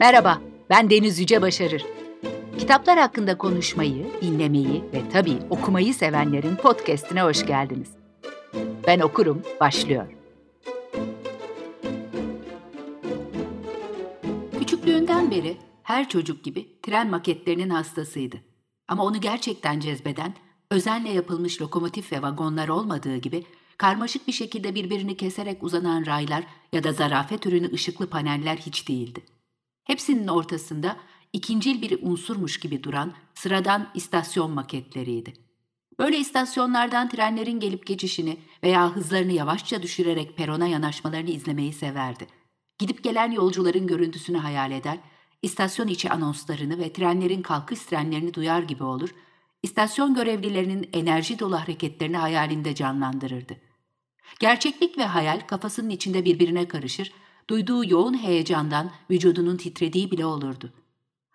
Merhaba, ben Deniz Yüce Başarır. Kitaplar hakkında konuşmayı, dinlemeyi ve tabii okumayı sevenlerin podcastine hoş geldiniz. Ben okurum, başlıyor. Küçüklüğünden beri her çocuk gibi tren maketlerinin hastasıydı. Ama onu gerçekten cezbeden, özenle yapılmış lokomotif ve vagonlar olmadığı gibi karmaşık bir şekilde birbirini keserek uzanan raylar ya da zarafet ürünü ışıklı paneller hiç değildi. Hepsinin ortasında ikincil bir unsurmuş gibi duran sıradan istasyon maketleriydi. Böyle istasyonlardan trenlerin gelip geçişini veya hızlarını yavaşça düşürerek perona yanaşmalarını izlemeyi severdi. Gidip gelen yolcuların görüntüsünü hayal eder, istasyon içi anonslarını ve trenlerin kalkış trenlerini duyar gibi olur, istasyon görevlilerinin enerji dolu hareketlerini hayalinde canlandırırdı. Gerçeklik ve hayal kafasının içinde birbirine karışır, duyduğu yoğun heyecandan vücudunun titrediği bile olurdu.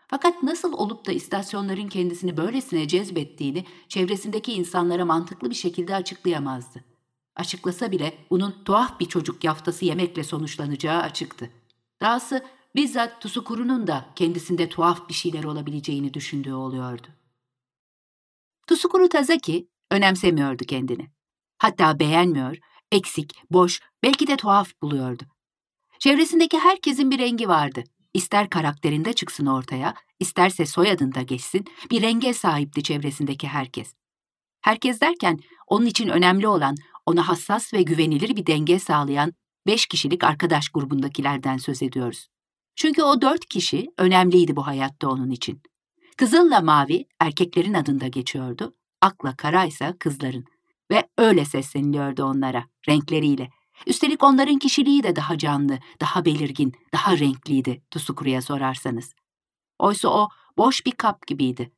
Fakat nasıl olup da istasyonların kendisini böylesine cezbettiğini çevresindeki insanlara mantıklı bir şekilde açıklayamazdı. Açıklasa bile bunun tuhaf bir çocuk yaftası yemekle sonuçlanacağı açıktı. Dahası bizzat Tusukuru'nun da kendisinde tuhaf bir şeyler olabileceğini düşündüğü oluyordu. Tusukuru Tazaki önemsemiyordu kendini. Hatta beğenmiyor, eksik, boş, belki de tuhaf buluyordu. Çevresindeki herkesin bir rengi vardı. İster karakterinde çıksın ortaya, isterse soyadında geçsin, bir renge sahipti çevresindeki herkes. Herkes derken onun için önemli olan, ona hassas ve güvenilir bir denge sağlayan beş kişilik arkadaş grubundakilerden söz ediyoruz. Çünkü o dört kişi önemliydi bu hayatta onun için. Kızılla mavi erkeklerin adında geçiyordu, akla kara ise kızların. Ve öyle sesleniliyordu onlara, renkleriyle. Üstelik onların kişiliği de daha canlı, daha belirgin, daha renkliydi Tusukuru'ya sorarsanız. Oysa o boş bir kap gibiydi.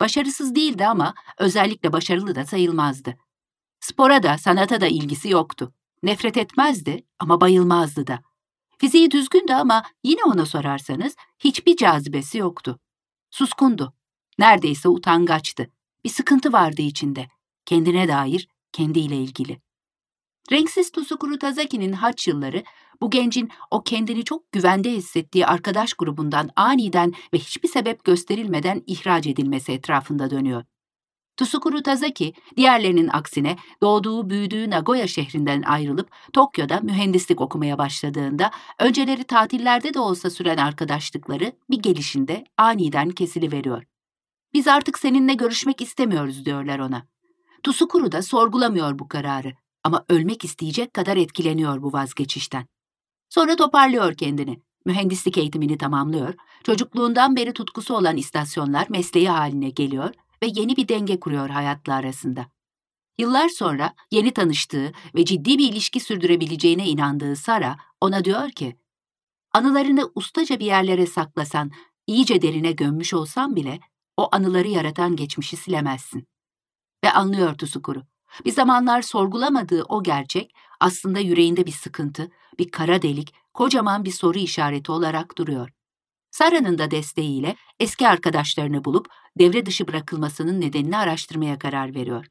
Başarısız değildi ama özellikle başarılı da sayılmazdı. Spora da sanata da ilgisi yoktu. Nefret etmezdi ama bayılmazdı da. Fiziği düzgündü ama yine ona sorarsanız hiçbir cazibesi yoktu. Suskundu. Neredeyse utangaçtı. Bir sıkıntı vardı içinde. Kendine dair, kendiyle ilgili. Renksiz Tusukuru Tazaki'nin haç yılları bu gencin o kendini çok güvende hissettiği arkadaş grubundan aniden ve hiçbir sebep gösterilmeden ihraç edilmesi etrafında dönüyor. Tusukuru Tazaki, diğerlerinin aksine doğduğu büyüdüğü Nagoya şehrinden ayrılıp Tokyo'da mühendislik okumaya başladığında önceleri tatillerde de olsa süren arkadaşlıkları bir gelişinde aniden kesiliveriyor. Biz artık seninle görüşmek istemiyoruz diyorlar ona. Tusukuru da sorgulamıyor bu kararı ama ölmek isteyecek kadar etkileniyor bu vazgeçişten. Sonra toparlıyor kendini. Mühendislik eğitimini tamamlıyor, çocukluğundan beri tutkusu olan istasyonlar mesleği haline geliyor ve yeni bir denge kuruyor hayatla arasında. Yıllar sonra yeni tanıştığı ve ciddi bir ilişki sürdürebileceğine inandığı Sara ona diyor ki, Anılarını ustaca bir yerlere saklasan, iyice derine gömmüş olsan bile o anıları yaratan geçmişi silemezsin. Ve anlıyor Tusukuru. Bir zamanlar sorgulamadığı o gerçek aslında yüreğinde bir sıkıntı, bir kara delik, kocaman bir soru işareti olarak duruyor. Sara'nın da desteğiyle eski arkadaşlarını bulup devre dışı bırakılmasının nedenini araştırmaya karar veriyor.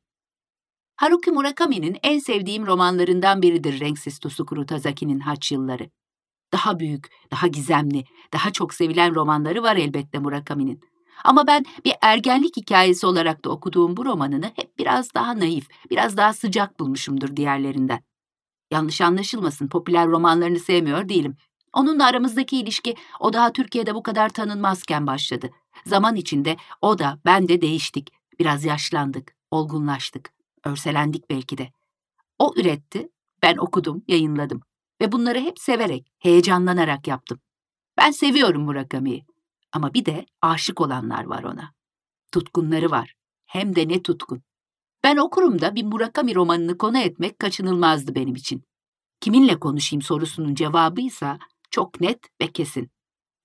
Haruki Murakami'nin en sevdiğim romanlarından biridir Renksiz Tusukuru Tazaki'nin Haç Yılları. Daha büyük, daha gizemli, daha çok sevilen romanları var elbette Murakami'nin. Ama ben bir ergenlik hikayesi olarak da okuduğum bu romanını hep biraz daha naif, biraz daha sıcak bulmuşumdur diğerlerinden. Yanlış anlaşılmasın, popüler romanlarını sevmiyor değilim. Onunla aramızdaki ilişki o daha Türkiye'de bu kadar tanınmazken başladı. Zaman içinde o da ben de değiştik. Biraz yaşlandık, olgunlaştık, örselendik belki de. O üretti, ben okudum, yayınladım. Ve bunları hep severek, heyecanlanarak yaptım. Ben seviyorum Murakami'yi. Ama bir de aşık olanlar var ona. Tutkunları var. Hem de ne tutkun. Ben okurum da bir Murakami romanını konu etmek kaçınılmazdı benim için. Kiminle konuşayım sorusunun cevabıysa çok net ve kesin.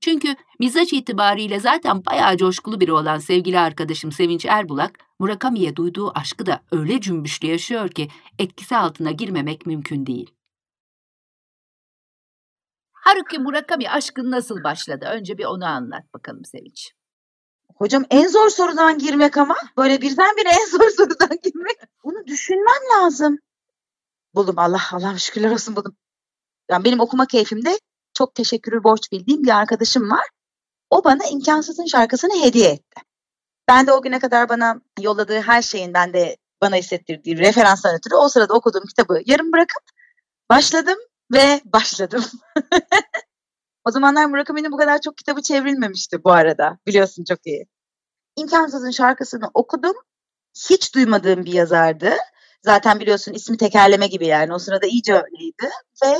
Çünkü mizaç itibariyle zaten bayağı coşkulu biri olan sevgili arkadaşım Sevinç Erbulak, Murakami'ye duyduğu aşkı da öyle cümbüşlü yaşıyor ki etkisi altına girmemek mümkün değil. Haruki Murakami aşkın nasıl başladı? Önce bir onu anlat bakalım Sevinç. Hocam en zor sorudan girmek ama böyle birdenbire en zor sorudan girmek. Bunu düşünmem lazım. Buldum Allah Allah şükürler olsun buldum. Yani benim okuma keyfimde çok teşekkürü borç bildiğim bir arkadaşım var. O bana imkansızın şarkısını hediye etti. Ben de o güne kadar bana yolladığı her şeyin ben de bana hissettirdiği referanstan ötürü o sırada okuduğum kitabı yarım bırakıp başladım ve başladım. o zamanlar Murakami'nin bu kadar çok kitabı çevrilmemişti bu arada. Biliyorsun çok iyi. İmkansızın şarkısını okudum. Hiç duymadığım bir yazardı. Zaten biliyorsun ismi tekerleme gibi yani o sırada iyice öyleydi. Ve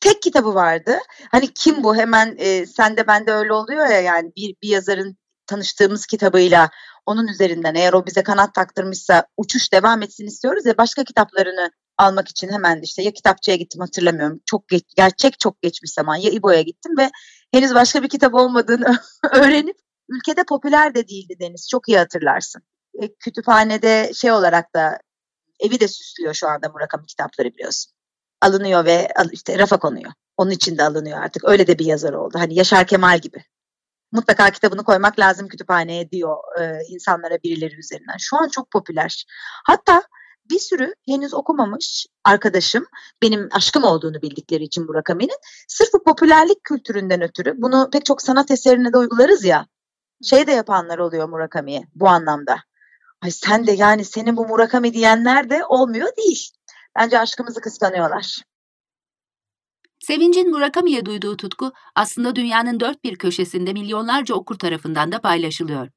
tek kitabı vardı. Hani kim bu hemen e, sende bende öyle oluyor ya yani bir, bir yazarın tanıştığımız kitabıyla onun üzerinden eğer o bize kanat taktırmışsa uçuş devam etsin istiyoruz ya başka kitaplarını almak için hemen işte ya kitapçıya gittim hatırlamıyorum. Çok geç, gerçek çok geçmiş zaman ya İbo'ya gittim ve henüz başka bir kitap olmadığını öğrenip ülkede popüler de değildi Deniz. Çok iyi hatırlarsın. E, kütüphanede şey olarak da evi de süslüyor şu anda Murakami kitapları biliyorsun. Alınıyor ve işte rafa konuyor. Onun için de alınıyor artık. Öyle de bir yazar oldu. Hani Yaşar Kemal gibi mutlaka kitabını koymak lazım kütüphaneye diyor e, insanlara birileri üzerinden. Şu an çok popüler. Hatta bir sürü henüz okumamış arkadaşım benim aşkım olduğunu bildikleri için Murakami'nin sırf bu popülerlik kültüründen ötürü bunu pek çok sanat eserine de uygularız ya şey de yapanlar oluyor Murakami'ye bu anlamda. Ay sen de yani senin bu Murakami diyenler de olmuyor değil. Bence aşkımızı kıskanıyorlar. Sevincin Murakami'ye duyduğu tutku aslında dünyanın dört bir köşesinde milyonlarca okur tarafından da paylaşılıyor.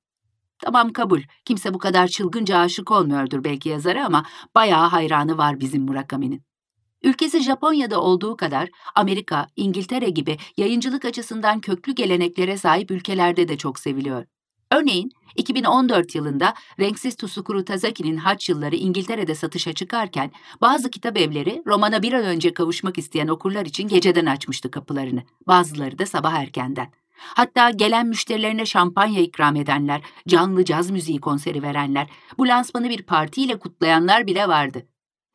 Tamam kabul, kimse bu kadar çılgınca aşık olmuyordur belki yazara ama bayağı hayranı var bizim Murakami'nin. Ülkesi Japonya'da olduğu kadar Amerika, İngiltere gibi yayıncılık açısından köklü geleneklere sahip ülkelerde de çok seviliyor. Örneğin 2014 yılında Renksiz Tsukuru Tazaki'nin Haç Yılları İngiltere'de satışa çıkarken bazı kitap evleri romana bir an önce kavuşmak isteyen okurlar için geceden açmıştı kapılarını. Bazıları da sabah erkenden. Hatta gelen müşterilerine şampanya ikram edenler, canlı caz müziği konseri verenler, bu lansmanı bir partiyle kutlayanlar bile vardı.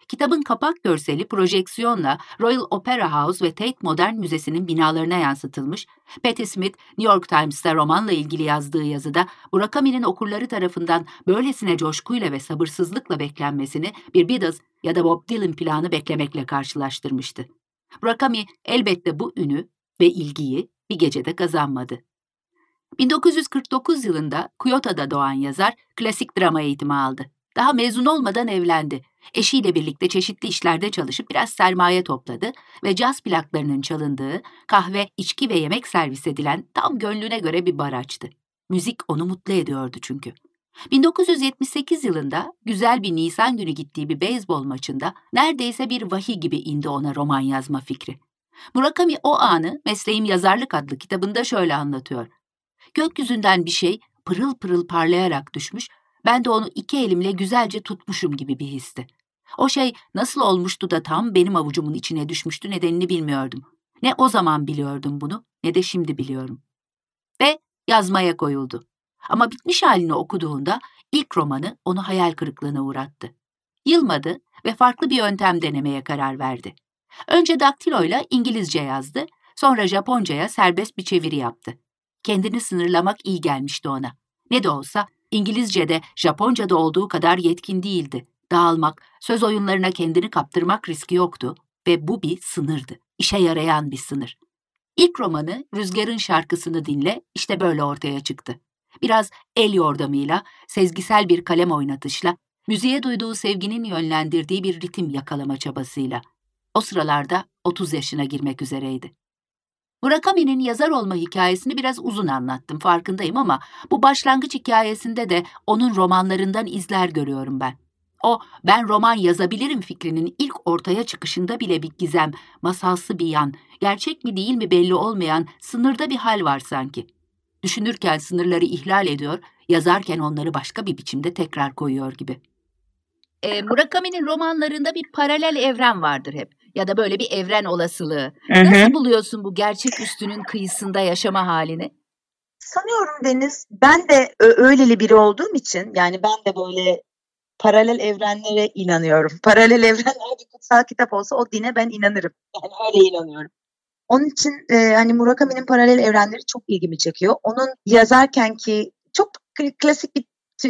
Kitabın kapak görseli projeksiyonla Royal Opera House ve Tate Modern Müzesi'nin binalarına yansıtılmış, Patti Smith, New York Times'ta romanla ilgili yazdığı yazıda Murakami'nin okurları tarafından böylesine coşkuyla ve sabırsızlıkla beklenmesini bir Beatles ya da Bob Dylan planı beklemekle karşılaştırmıştı. Murakami elbette bu ünü ve ilgiyi bir gecede kazanmadı. 1949 yılında Kyoto'da doğan yazar klasik drama eğitimi aldı. Daha mezun olmadan evlendi. Eşiyle birlikte çeşitli işlerde çalışıp biraz sermaye topladı ve caz plaklarının çalındığı, kahve, içki ve yemek servis edilen tam gönlüne göre bir bar açtı. Müzik onu mutlu ediyordu çünkü. 1978 yılında güzel bir Nisan günü gittiği bir beyzbol maçında neredeyse bir vahiy gibi indi ona roman yazma fikri. Murakami o anı Mesleğim Yazarlık adlı kitabında şöyle anlatıyor. Gökyüzünden bir şey pırıl pırıl parlayarak düşmüş ben de onu iki elimle güzelce tutmuşum gibi bir histi. O şey nasıl olmuştu da tam benim avucumun içine düşmüştü nedenini bilmiyordum. Ne o zaman biliyordum bunu ne de şimdi biliyorum. Ve yazmaya koyuldu. Ama bitmiş halini okuduğunda ilk romanı onu hayal kırıklığına uğrattı. Yılmadı ve farklı bir yöntem denemeye karar verdi. Önce daktiloyla İngilizce yazdı, sonra Japonca'ya serbest bir çeviri yaptı. Kendini sınırlamak iyi gelmişti ona. Ne de olsa İngilizce'de, Japonca'da olduğu kadar yetkin değildi. Dağılmak, söz oyunlarına kendini kaptırmak riski yoktu ve bu bir sınırdı. İşe yarayan bir sınır. İlk romanı Rüzgar'ın şarkısını dinle işte böyle ortaya çıktı. Biraz el yordamıyla, sezgisel bir kalem oynatışla, müziğe duyduğu sevginin yönlendirdiği bir ritim yakalama çabasıyla. O sıralarda 30 yaşına girmek üzereydi. Murakami'nin yazar olma hikayesini biraz uzun anlattım farkındayım ama bu başlangıç hikayesinde de onun romanlarından izler görüyorum ben. O ben roman yazabilirim fikrinin ilk ortaya çıkışında bile bir gizem, masalsı bir yan, gerçek mi değil mi belli olmayan sınırda bir hal var sanki. Düşünürken sınırları ihlal ediyor, yazarken onları başka bir biçimde tekrar koyuyor gibi. E, Murakami'nin romanlarında bir paralel evren vardır hep ya da böyle bir evren olasılığı. Hı-hı. Nasıl buluyorsun bu gerçek üstünün kıyısında yaşama halini? Sanıyorum Deniz, ben de öyleli biri olduğum için yani ben de böyle paralel evrenlere inanıyorum. Paralel evrenler bir kutsal kitap olsa o dine ben inanırım. Yani öyle inanıyorum. Onun için e, hani Murakami'nin paralel evrenleri çok ilgimi çekiyor. Onun yazarken ki çok klasik bir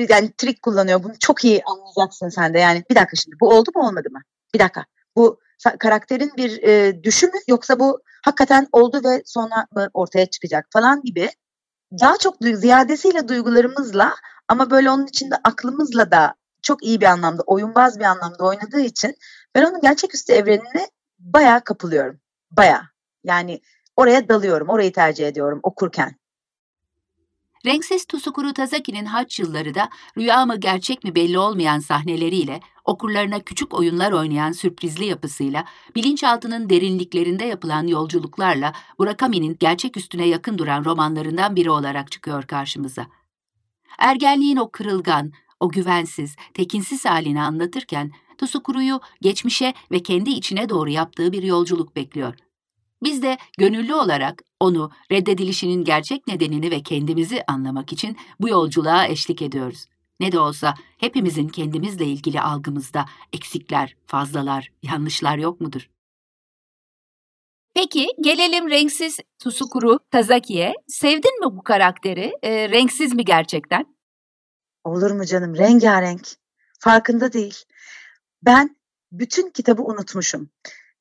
yani trik kullanıyor. Bunu çok iyi anlayacaksın sen de. Yani bir dakika şimdi bu oldu mu olmadı mı? Bir dakika. Bu karakterin bir e, düşü yoksa bu hakikaten oldu ve sonra mı ortaya çıkacak falan gibi daha çok ziyadesiyle duygularımızla ama böyle onun içinde aklımızla da çok iyi bir anlamda, oyunbaz bir anlamda oynadığı için ben onun gerçeküstü evrenine bayağı kapılıyorum. Bayağı. Yani oraya dalıyorum, orayı tercih ediyorum okurken. Renksiz Tusukuru Tazaki'nin haç yılları da rüya mı gerçek mi belli olmayan sahneleriyle, okurlarına küçük oyunlar oynayan sürprizli yapısıyla, bilinçaltının derinliklerinde yapılan yolculuklarla Murakami'nin gerçek üstüne yakın duran romanlarından biri olarak çıkıyor karşımıza. Ergenliğin o kırılgan, o güvensiz, tekinsiz halini anlatırken Tusukuru'yu geçmişe ve kendi içine doğru yaptığı bir yolculuk bekliyor. Biz de gönüllü olarak onu reddedilişinin gerçek nedenini ve kendimizi anlamak için bu yolculuğa eşlik ediyoruz. Ne de olsa hepimizin kendimizle ilgili algımızda eksikler, fazlalar, yanlışlar yok mudur? Peki gelelim renksiz Tusukuru Tazaki'ye. Sevdin mi bu karakteri? E, renksiz mi gerçekten? Olur mu canım? Rengarenk. Farkında değil. Ben bütün kitabı unutmuşum.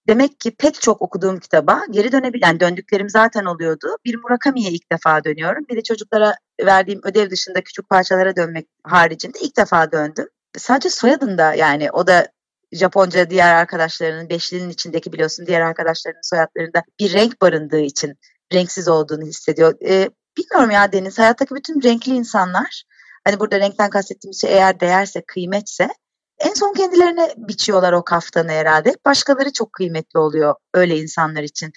Demek ki pek çok okuduğum kitaba geri dönebilen, döndüklerim zaten oluyordu. Bir Murakami'ye ilk defa dönüyorum. Bir de çocuklara verdiğim ödev dışında küçük parçalara dönmek haricinde ilk defa döndüm. Sadece soyadında yani o da Japonca diğer arkadaşlarının beşlinin içindeki biliyorsun diğer arkadaşlarının soyadlarında bir renk barındığı için renksiz olduğunu hissediyor. Ee, bilmiyorum ya Deniz hayattaki bütün renkli insanlar hani burada renkten kastettiğimiz şey eğer değerse kıymetse en son kendilerine biçiyorlar o kaftanı herhalde. Başkaları çok kıymetli oluyor öyle insanlar için.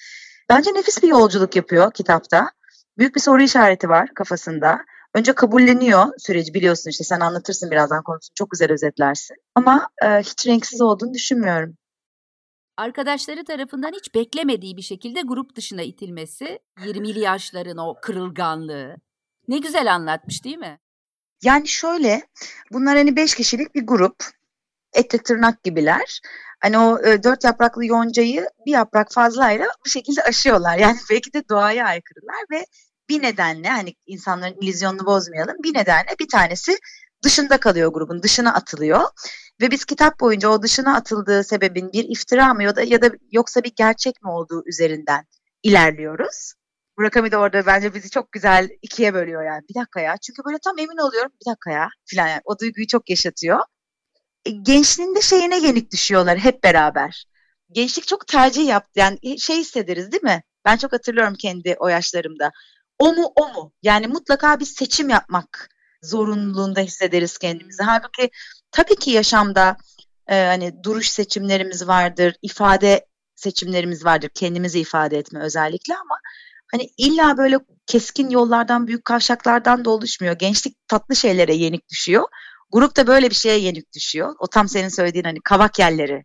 Bence nefis bir yolculuk yapıyor kitapta. Büyük bir soru işareti var kafasında. Önce kabulleniyor süreci biliyorsun işte sen anlatırsın birazdan konusunu çok güzel özetlersin. Ama e, hiç renksiz olduğunu düşünmüyorum. Arkadaşları tarafından hiç beklemediği bir şekilde grup dışına itilmesi, 20'li yaşların o kırılganlığı. Ne güzel anlatmış değil mi? Yani şöyle, bunlar hani beş kişilik bir grup etli tırnak gibiler. Hani o e, dört yapraklı yoncayı bir yaprak fazlayla bu şekilde aşıyorlar. Yani belki de doğaya aykırılar ve bir nedenle hani insanların illüzyonunu bozmayalım bir nedenle bir tanesi dışında kalıyor grubun dışına atılıyor ve biz kitap boyunca o dışına atıldığı sebebin bir iftira mı ya da ya da yoksa bir gerçek mi olduğu üzerinden ilerliyoruz. Murakami de orada bence bizi çok güzel ikiye bölüyor yani. Bir dakika ya. Çünkü böyle tam emin oluyorum. Bir dakika ya filan yani. O duyguyu çok yaşatıyor. E, gençliğinde şeyine yenik düşüyorlar hep beraber. Gençlik çok tercih yaptı. Yani şey hissederiz değil mi? Ben çok hatırlıyorum kendi o yaşlarımda. O mu o mu? Yani mutlaka bir seçim yapmak zorunluluğunda hissederiz kendimizi. Halbuki tabii ki yaşamda e, hani duruş seçimlerimiz vardır, ifade seçimlerimiz vardır. Kendimizi ifade etme özellikle ama hani illa böyle keskin yollardan, büyük kavşaklardan da oluşmuyor. Gençlik tatlı şeylere yenik düşüyor. Grup da böyle bir şeye yenik düşüyor. O tam senin söylediğin hani kavak yerleri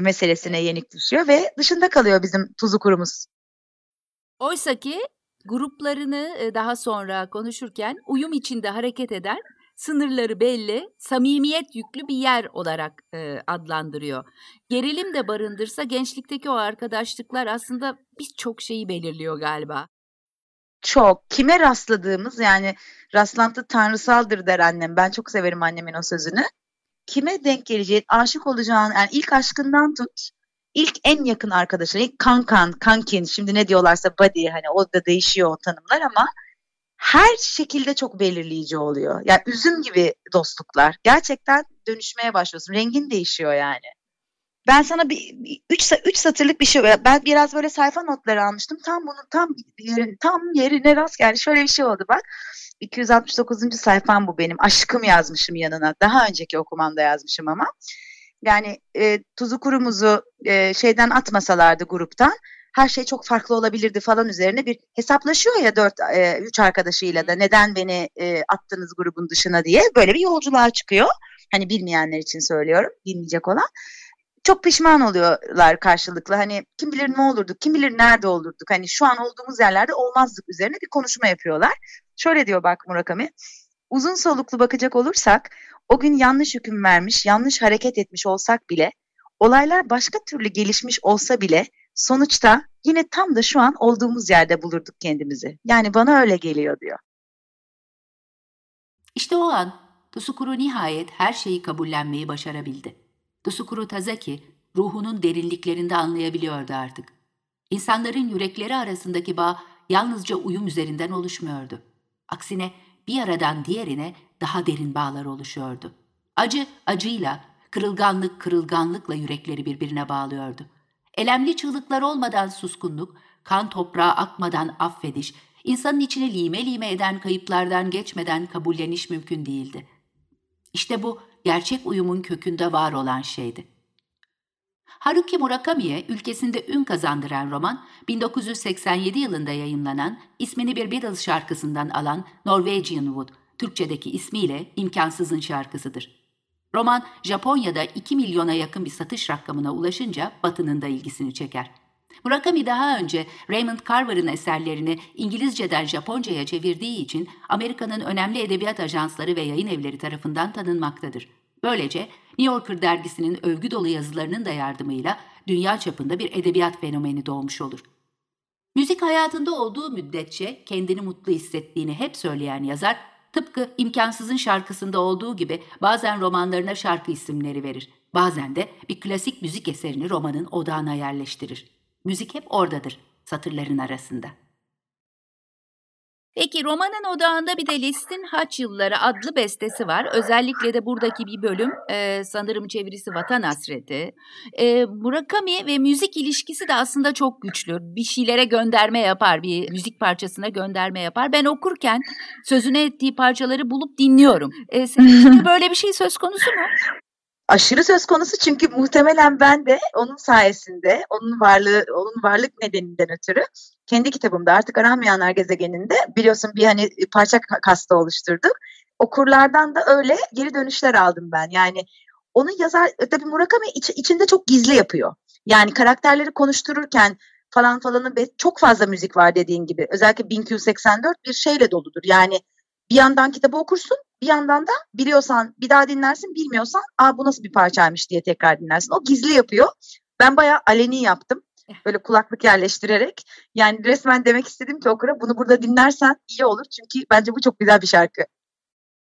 meselesine yenik düşüyor ve dışında kalıyor bizim tuzu kurumuz. Oysa ki gruplarını e, daha sonra konuşurken uyum içinde hareket eden sınırları belli, samimiyet yüklü bir yer olarak e, adlandırıyor. Gerilim de barındırsa gençlikteki o arkadaşlıklar aslında birçok şeyi belirliyor galiba çok. Kime rastladığımız yani rastlantı tanrısaldır der annem. Ben çok severim annemin o sözünü. Kime denk geleceğin, aşık olacağın yani ilk aşkından tut ilk en yakın arkadaşın, ilk kankan, kankin şimdi ne diyorlarsa buddy hani o da değişiyor o tanımlar ama her şekilde çok belirleyici oluyor. Yani üzüm gibi dostluklar. Gerçekten dönüşmeye başlıyorsun. Rengin değişiyor yani. Ben sana bir üç, üç satırlık bir şey ben biraz böyle sayfa notları almıştım. Tam bunun tam yeri, tam yerine rast geldi. Şöyle bir şey oldu bak. 269. sayfam bu benim. Aşkım yazmışım yanına. Daha önceki okumanda yazmışım ama. Yani e, tuzu kurumuzu e, şeyden atmasalardı gruptan her şey çok farklı olabilirdi falan üzerine bir hesaplaşıyor ya dört e, üç arkadaşıyla da neden beni e, attınız grubun dışına diye böyle bir yolculuğa çıkıyor. Hani bilmeyenler için söylüyorum, bilmeyecek olan çok pişman oluyorlar karşılıklı. Hani kim bilir ne olurduk, kim bilir nerede olurduk. Hani şu an olduğumuz yerlerde olmazdık üzerine bir konuşma yapıyorlar. Şöyle diyor bak Murakami. Uzun soluklu bakacak olursak o gün yanlış hüküm vermiş, yanlış hareket etmiş olsak bile, olaylar başka türlü gelişmiş olsa bile sonuçta yine tam da şu an olduğumuz yerde bulurduk kendimizi. Yani bana öyle geliyor diyor. İşte o an Tsukuru nihayet her şeyi kabullenmeyi başarabildi. Tsukuru Tazaki ruhunun derinliklerinde anlayabiliyordu artık. İnsanların yürekleri arasındaki bağ yalnızca uyum üzerinden oluşmuyordu. Aksine bir aradan diğerine daha derin bağlar oluşuyordu. Acı acıyla, kırılganlık kırılganlıkla yürekleri birbirine bağlıyordu. Elemli çığlıklar olmadan suskunluk, kan toprağa akmadan affediş, insanın içini lime lime eden kayıplardan geçmeden kabulleniş mümkün değildi. İşte bu gerçek uyumun kökünde var olan şeydi. Haruki Murakami'ye ülkesinde ün kazandıran roman, 1987 yılında yayınlanan, ismini bir Beatles şarkısından alan Norwegian Wood, Türkçedeki ismiyle İmkansızın şarkısıdır. Roman, Japonya'da 2 milyona yakın bir satış rakamına ulaşınca Batı'nın da ilgisini çeker. Murakami daha önce Raymond Carver'ın eserlerini İngilizceden Japonca'ya çevirdiği için Amerika'nın önemli edebiyat ajansları ve yayın evleri tarafından tanınmaktadır. Böylece New Yorker dergisinin övgü dolu yazılarının da yardımıyla dünya çapında bir edebiyat fenomeni doğmuş olur. Müzik hayatında olduğu müddetçe kendini mutlu hissettiğini hep söyleyen yazar, tıpkı İmkansızın şarkısında olduğu gibi bazen romanlarına şarkı isimleri verir. Bazen de bir klasik müzik eserini romanın odağına yerleştirir. Müzik hep oradadır, satırların arasında. Peki romanın odağında bir de Listin Haç Yılları adlı bestesi var. Özellikle de buradaki bir bölüm e, sanırım çevirisi Vatan Hasreti. E, Murakami ve müzik ilişkisi de aslında çok güçlü. Bir şeylere gönderme yapar, bir müzik parçasına gönderme yapar. Ben okurken sözüne ettiği parçaları bulup dinliyorum. E, senin böyle bir şey söz konusu mu? Aşırı söz konusu çünkü muhtemelen ben de onun sayesinde, onun varlığı, onun varlık nedeninden ötürü kendi kitabımda artık aranmayanlar gezegeninde biliyorsun bir hani parça kasta oluşturduk. Okurlardan da öyle geri dönüşler aldım ben. Yani onu yazar tabii Murakami iç, içinde çok gizli yapıyor. Yani karakterleri konuştururken falan falanın çok fazla müzik var dediğin gibi. Özellikle 1284 bir şeyle doludur. Yani bir yandan kitabı okursun bir yandan da biliyorsan bir daha dinlersin bilmiyorsan aa bu nasıl bir parçaymış diye tekrar dinlersin. O gizli yapıyor. Ben bayağı aleni yaptım. Eh. Böyle kulaklık yerleştirerek. Yani resmen demek istedim ki okura bunu burada dinlersen iyi olur. Çünkü bence bu çok güzel bir şarkı.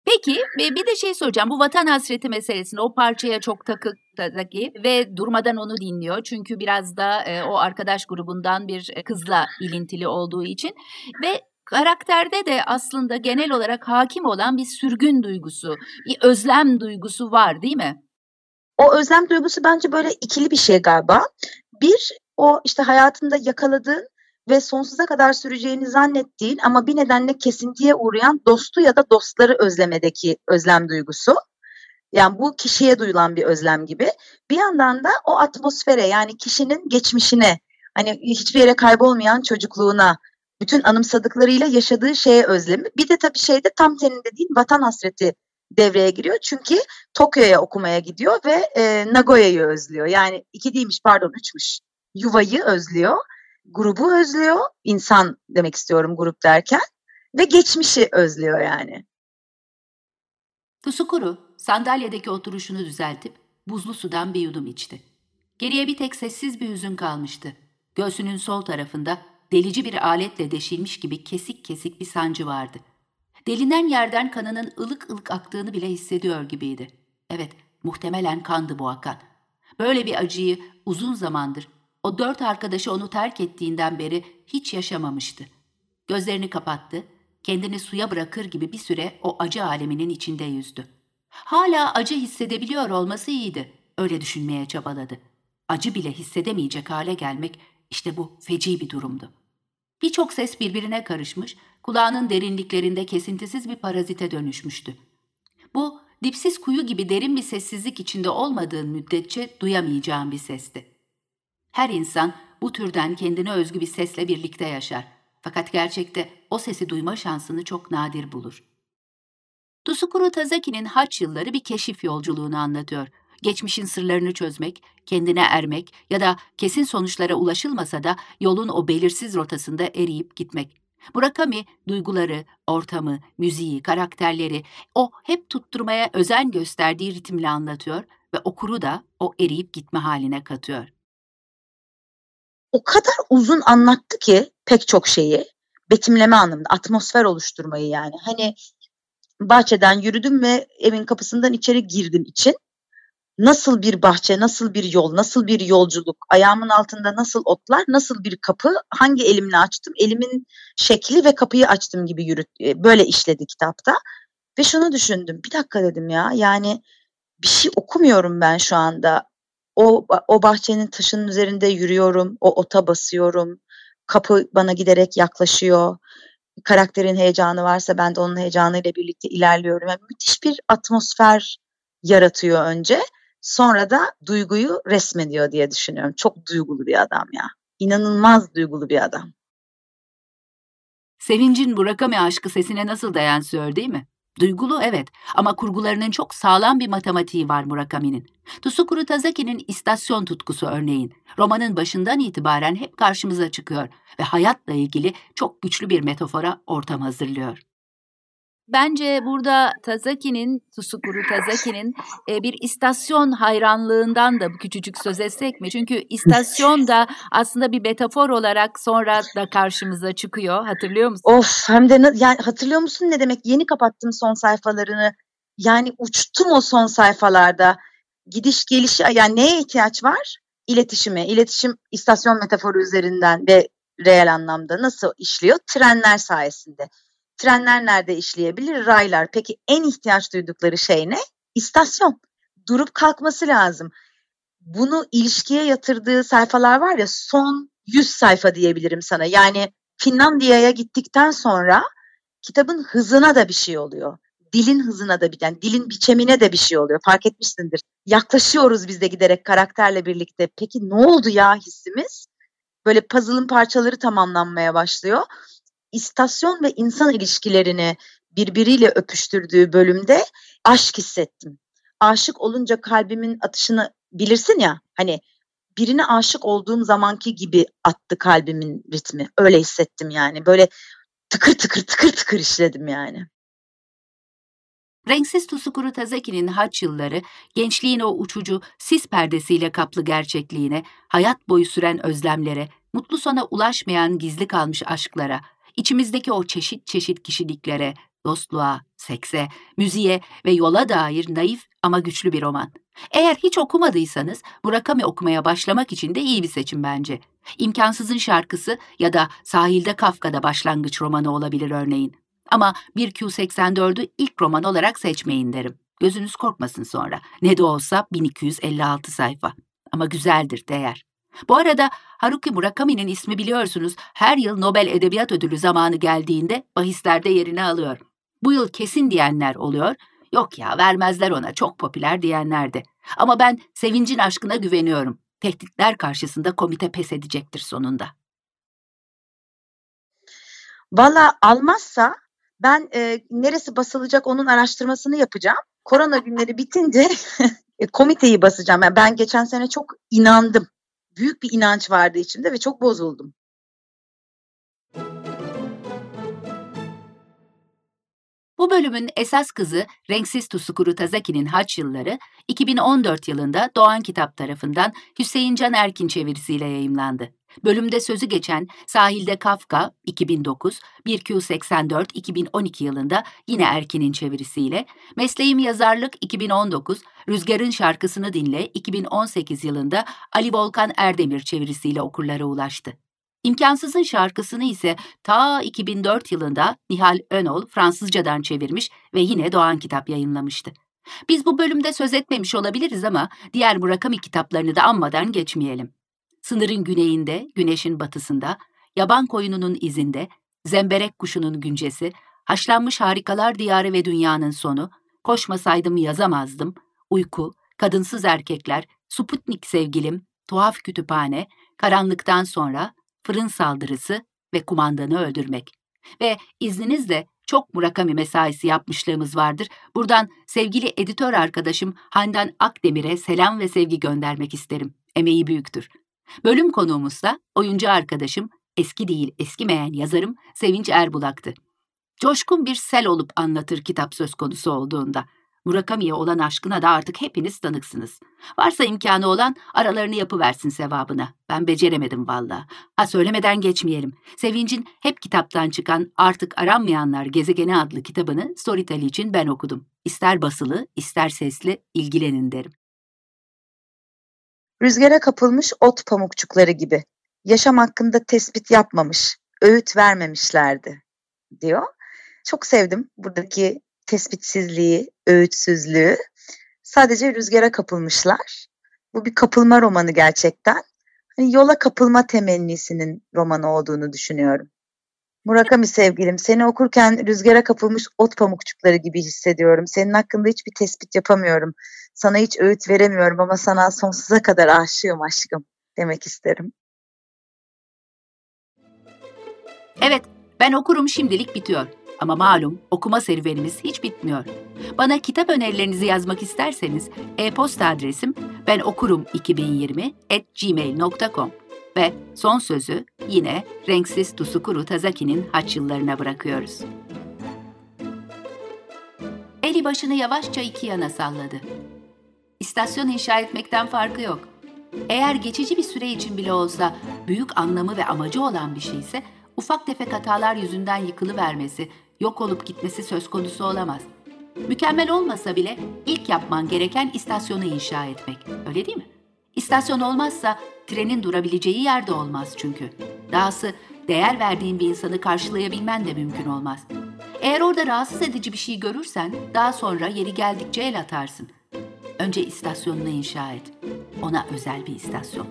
Peki bir de şey soracağım. Bu vatan hasreti meselesini o parçaya çok takıldaki ve durmadan onu dinliyor. Çünkü biraz da e, o arkadaş grubundan bir kızla ilintili olduğu için ve Karakterde de aslında genel olarak hakim olan bir sürgün duygusu, bir özlem duygusu var değil mi? O özlem duygusu bence böyle ikili bir şey galiba. Bir, o işte hayatında yakaladığın ve sonsuza kadar süreceğini zannettiğin ama bir nedenle kesintiye uğrayan dostu ya da dostları özlemedeki özlem duygusu. Yani bu kişiye duyulan bir özlem gibi. Bir yandan da o atmosfere yani kişinin geçmişine hani hiçbir yere kaybolmayan çocukluğuna bütün anımsadıklarıyla yaşadığı şeye özlemi. Bir de tabii şeyde tam senin dediğin vatan hasreti devreye giriyor. Çünkü Tokyo'ya okumaya gidiyor ve e, Nagoya'yı özlüyor. Yani iki değilmiş pardon üçmüş. Yuvayı özlüyor, grubu özlüyor, insan demek istiyorum grup derken ve geçmişi özlüyor yani. Tusukuru sandalyedeki oturuşunu düzeltip buzlu sudan bir yudum içti. Geriye bir tek sessiz bir hüzün kalmıştı. Göğsünün sol tarafında delici bir aletle deşilmiş gibi kesik kesik bir sancı vardı. Delinen yerden kanının ılık ılık aktığını bile hissediyor gibiydi. Evet, muhtemelen kandı bu akan. Böyle bir acıyı uzun zamandır, o dört arkadaşı onu terk ettiğinden beri hiç yaşamamıştı. Gözlerini kapattı, kendini suya bırakır gibi bir süre o acı aleminin içinde yüzdü. Hala acı hissedebiliyor olması iyiydi. Öyle düşünmeye çabaladı. Acı bile hissedemeyecek hale gelmek işte bu feci bir durumdu. Birçok ses birbirine karışmış, kulağının derinliklerinde kesintisiz bir parazite dönüşmüştü. Bu, dipsiz kuyu gibi derin bir sessizlik içinde olmadığın müddetçe duyamayacağın bir sesti. Her insan bu türden kendine özgü bir sesle birlikte yaşar. Fakat gerçekte o sesi duyma şansını çok nadir bulur. Tsukuru Tazaki'nin haç yılları bir keşif yolculuğunu anlatıyor geçmişin sırlarını çözmek, kendine ermek ya da kesin sonuçlara ulaşılmasa da yolun o belirsiz rotasında eriyip gitmek. Murakami duyguları, ortamı, müziği, karakterleri o hep tutturmaya özen gösterdiği ritimle anlatıyor ve okuru da o eriyip gitme haline katıyor. O kadar uzun anlattı ki pek çok şeyi betimleme anlamında atmosfer oluşturmayı yani. Hani bahçeden yürüdüm ve evin kapısından içeri girdim için nasıl bir bahçe, nasıl bir yol, nasıl bir yolculuk, ayağımın altında nasıl otlar, nasıl bir kapı, hangi elimle açtım, elimin şekli ve kapıyı açtım gibi yürüt, e, böyle işledi kitapta. Ve şunu düşündüm, bir dakika dedim ya, yani bir şey okumuyorum ben şu anda. O, o bahçenin taşının üzerinde yürüyorum, o ota basıyorum, kapı bana giderek yaklaşıyor. Karakterin heyecanı varsa ben de onun heyecanıyla birlikte ilerliyorum. Yani müthiş bir atmosfer yaratıyor önce. Sonra da duyguyu resmediyor diye düşünüyorum. Çok duygulu bir adam ya. İnanılmaz duygulu bir adam. Sevincin Murakami aşkı sesine nasıl da yansıyor değil mi? Duygulu evet ama kurgularının çok sağlam bir matematiği var Murakami'nin. Tsukuru Tazaki'nin istasyon tutkusu örneğin. Romanın başından itibaren hep karşımıza çıkıyor ve hayatla ilgili çok güçlü bir metafora ortam hazırlıyor. Bence burada Tazaki'nin, Tsukuru Tazaki'nin e, bir istasyon hayranlığından da bu küçücük söz etsek mi? Çünkü istasyon da aslında bir metafor olarak sonra da karşımıza çıkıyor. Hatırlıyor musun? Of hem de yani hatırlıyor musun ne demek? Yeni kapattım son sayfalarını. Yani uçtum o son sayfalarda. Gidiş gelişi yani neye ihtiyaç var? İletişime. İletişim istasyon metaforu üzerinden ve reel anlamda nasıl işliyor? Trenler sayesinde. Trenler nerede işleyebilir? Raylar. Peki en ihtiyaç duydukları şey ne? İstasyon. Durup kalkması lazım. Bunu ilişkiye yatırdığı sayfalar var ya son 100 sayfa diyebilirim sana. Yani Finlandiya'ya gittikten sonra kitabın hızına da bir şey oluyor. Dilin hızına da bir yani dilin biçemine de bir şey oluyor. Fark etmişsindir. Yaklaşıyoruz biz de giderek karakterle birlikte. Peki ne oldu ya hissimiz? Böyle puzzle'ın parçaları tamamlanmaya başlıyor istasyon ve insan ilişkilerini birbiriyle öpüştürdüğü bölümde aşk hissettim. Aşık olunca kalbimin atışını bilirsin ya hani birine aşık olduğum zamanki gibi attı kalbimin ritmi. Öyle hissettim yani. Böyle tıkır tıkır tıkır tıkır işledim yani. Renksiz Tsukuru Tazaki'nin haç yılları, gençliğin o uçucu sis perdesiyle kaplı gerçekliğine, hayat boyu süren özlemlere, mutlu sona ulaşmayan gizli kalmış aşklara, İçimizdeki o çeşit çeşit kişiliklere, dostluğa, sekse, müziğe ve yola dair naif ama güçlü bir roman. Eğer hiç okumadıysanız Murakami okumaya başlamak için de iyi bir seçim bence. İmkansızın şarkısı ya da Sahilde Kafka'da başlangıç romanı olabilir örneğin. Ama 1Q84'ü ilk roman olarak seçmeyin derim. Gözünüz korkmasın sonra. Ne de olsa 1256 sayfa. Ama güzeldir, değer. Bu arada Haruki Murakami'nin ismi biliyorsunuz her yıl Nobel Edebiyat Ödülü zamanı geldiğinde bahislerde yerini alıyor. Bu yıl kesin diyenler oluyor, yok ya vermezler ona çok popüler diyenler de. Ama ben Sevincin aşkına güveniyorum. Tehditler karşısında komite pes edecektir sonunda. Valla almazsa ben e, neresi basılacak onun araştırmasını yapacağım. Korona günleri bitince e, komiteyi basacağım. Yani ben geçen sene çok inandım büyük bir inanç vardı içimde ve çok bozuldum. Bu bölümün esas kızı Renksiz Tsukuru Tazaki'nin Haç Yılları 2014 yılında Doğan Kitap tarafından Hüseyin Can Erkin çevirisiyle yayımlandı. Bölümde sözü geçen Sahilde Kafka 2009, 1Q84 2012 yılında yine Erkin'in çevirisiyle, Mesleğim Yazarlık 2019, Rüzgar'ın Şarkısını Dinle 2018 yılında Ali Volkan Erdemir çevirisiyle okurlara ulaştı. İmkansızın şarkısını ise ta 2004 yılında Nihal Önol Fransızcadan çevirmiş ve yine Doğan Kitap yayınlamıştı. Biz bu bölümde söz etmemiş olabiliriz ama diğer Murakami kitaplarını da anmadan geçmeyelim. Sınırın güneyinde, güneşin batısında, yaban koyununun izinde, zemberek kuşunun güncesi, haşlanmış harikalar diyarı ve dünyanın sonu, koşmasaydım yazamazdım, uyku, kadınsız erkekler, Sputnik sevgilim, tuhaf kütüphane, karanlıktan sonra, fırın saldırısı ve kumandanı öldürmek. Ve izninizle çok Murakami mesaisi yapmışlığımız vardır. Buradan sevgili editör arkadaşım Handan Akdemir'e selam ve sevgi göndermek isterim. Emeği büyüktür. Bölüm konuğumuzsa oyuncu arkadaşım, eski değil eskimeyen yazarım Sevinç Erbulak'tı. Coşkun bir sel olup anlatır kitap söz konusu olduğunda. Murakami'ye olan aşkına da artık hepiniz tanıksınız. Varsa imkanı olan aralarını yapıversin sevabına. Ben beceremedim valla. Ha söylemeden geçmeyelim. Sevinç'in hep kitaptan çıkan Artık Aranmayanlar Gezegeni adlı kitabını Storytel için ben okudum. İster basılı, ister sesli ilgilenin derim. Rüzgara kapılmış ot pamukçukları gibi. Yaşam hakkında tespit yapmamış, öğüt vermemişlerdi diyor. Çok sevdim buradaki tespitsizliği, öğütsüzlüğü. Sadece rüzgara kapılmışlar. Bu bir kapılma romanı gerçekten. Hani yola kapılma temennisinin romanı olduğunu düşünüyorum. Murakami sevgilim, seni okurken rüzgara kapılmış ot pamukçukları gibi hissediyorum. Senin hakkında hiçbir tespit yapamıyorum. Sana hiç öğüt veremiyorum ama sana sonsuza kadar aşığım aşkım demek isterim. Evet, ben okurum şimdilik bitiyor. Ama malum okuma serüvenimiz hiç bitmiyor. Bana kitap önerilerinizi yazmak isterseniz e-posta adresim ben okurum 2020 at gmail.com ve son sözü yine renksiz Tusukuru Tazaki'nin haç yıllarına bırakıyoruz. Eli başını yavaşça iki yana salladı. İstasyon inşa etmekten farkı yok. Eğer geçici bir süre için bile olsa büyük anlamı ve amacı olan bir şeyse ufak tefek hatalar yüzünden yıkılıvermesi, yok olup gitmesi söz konusu olamaz. Mükemmel olmasa bile ilk yapman gereken istasyonu inşa etmek. Öyle değil mi? İstasyon olmazsa trenin durabileceği yerde olmaz çünkü. Dahası değer verdiğin bir insanı karşılayabilmen de mümkün olmaz. Eğer orada rahatsız edici bir şey görürsen daha sonra yeri geldikçe el atarsın. Önce istasyonunu inşa et. Ona özel bir istasyon.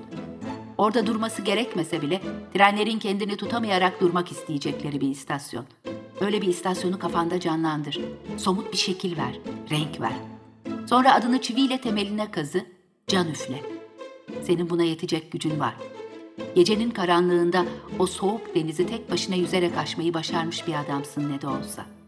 Orada durması gerekmese bile trenlerin kendini tutamayarak durmak isteyecekleri bir istasyon. Öyle bir istasyonu kafanda canlandır. Somut bir şekil ver, renk ver. Sonra adını çiviyle temeline kazı, can üfle. Senin buna yetecek gücün var. Gecenin karanlığında o soğuk denizi tek başına yüzerek aşmayı başarmış bir adamsın ne de olsa.''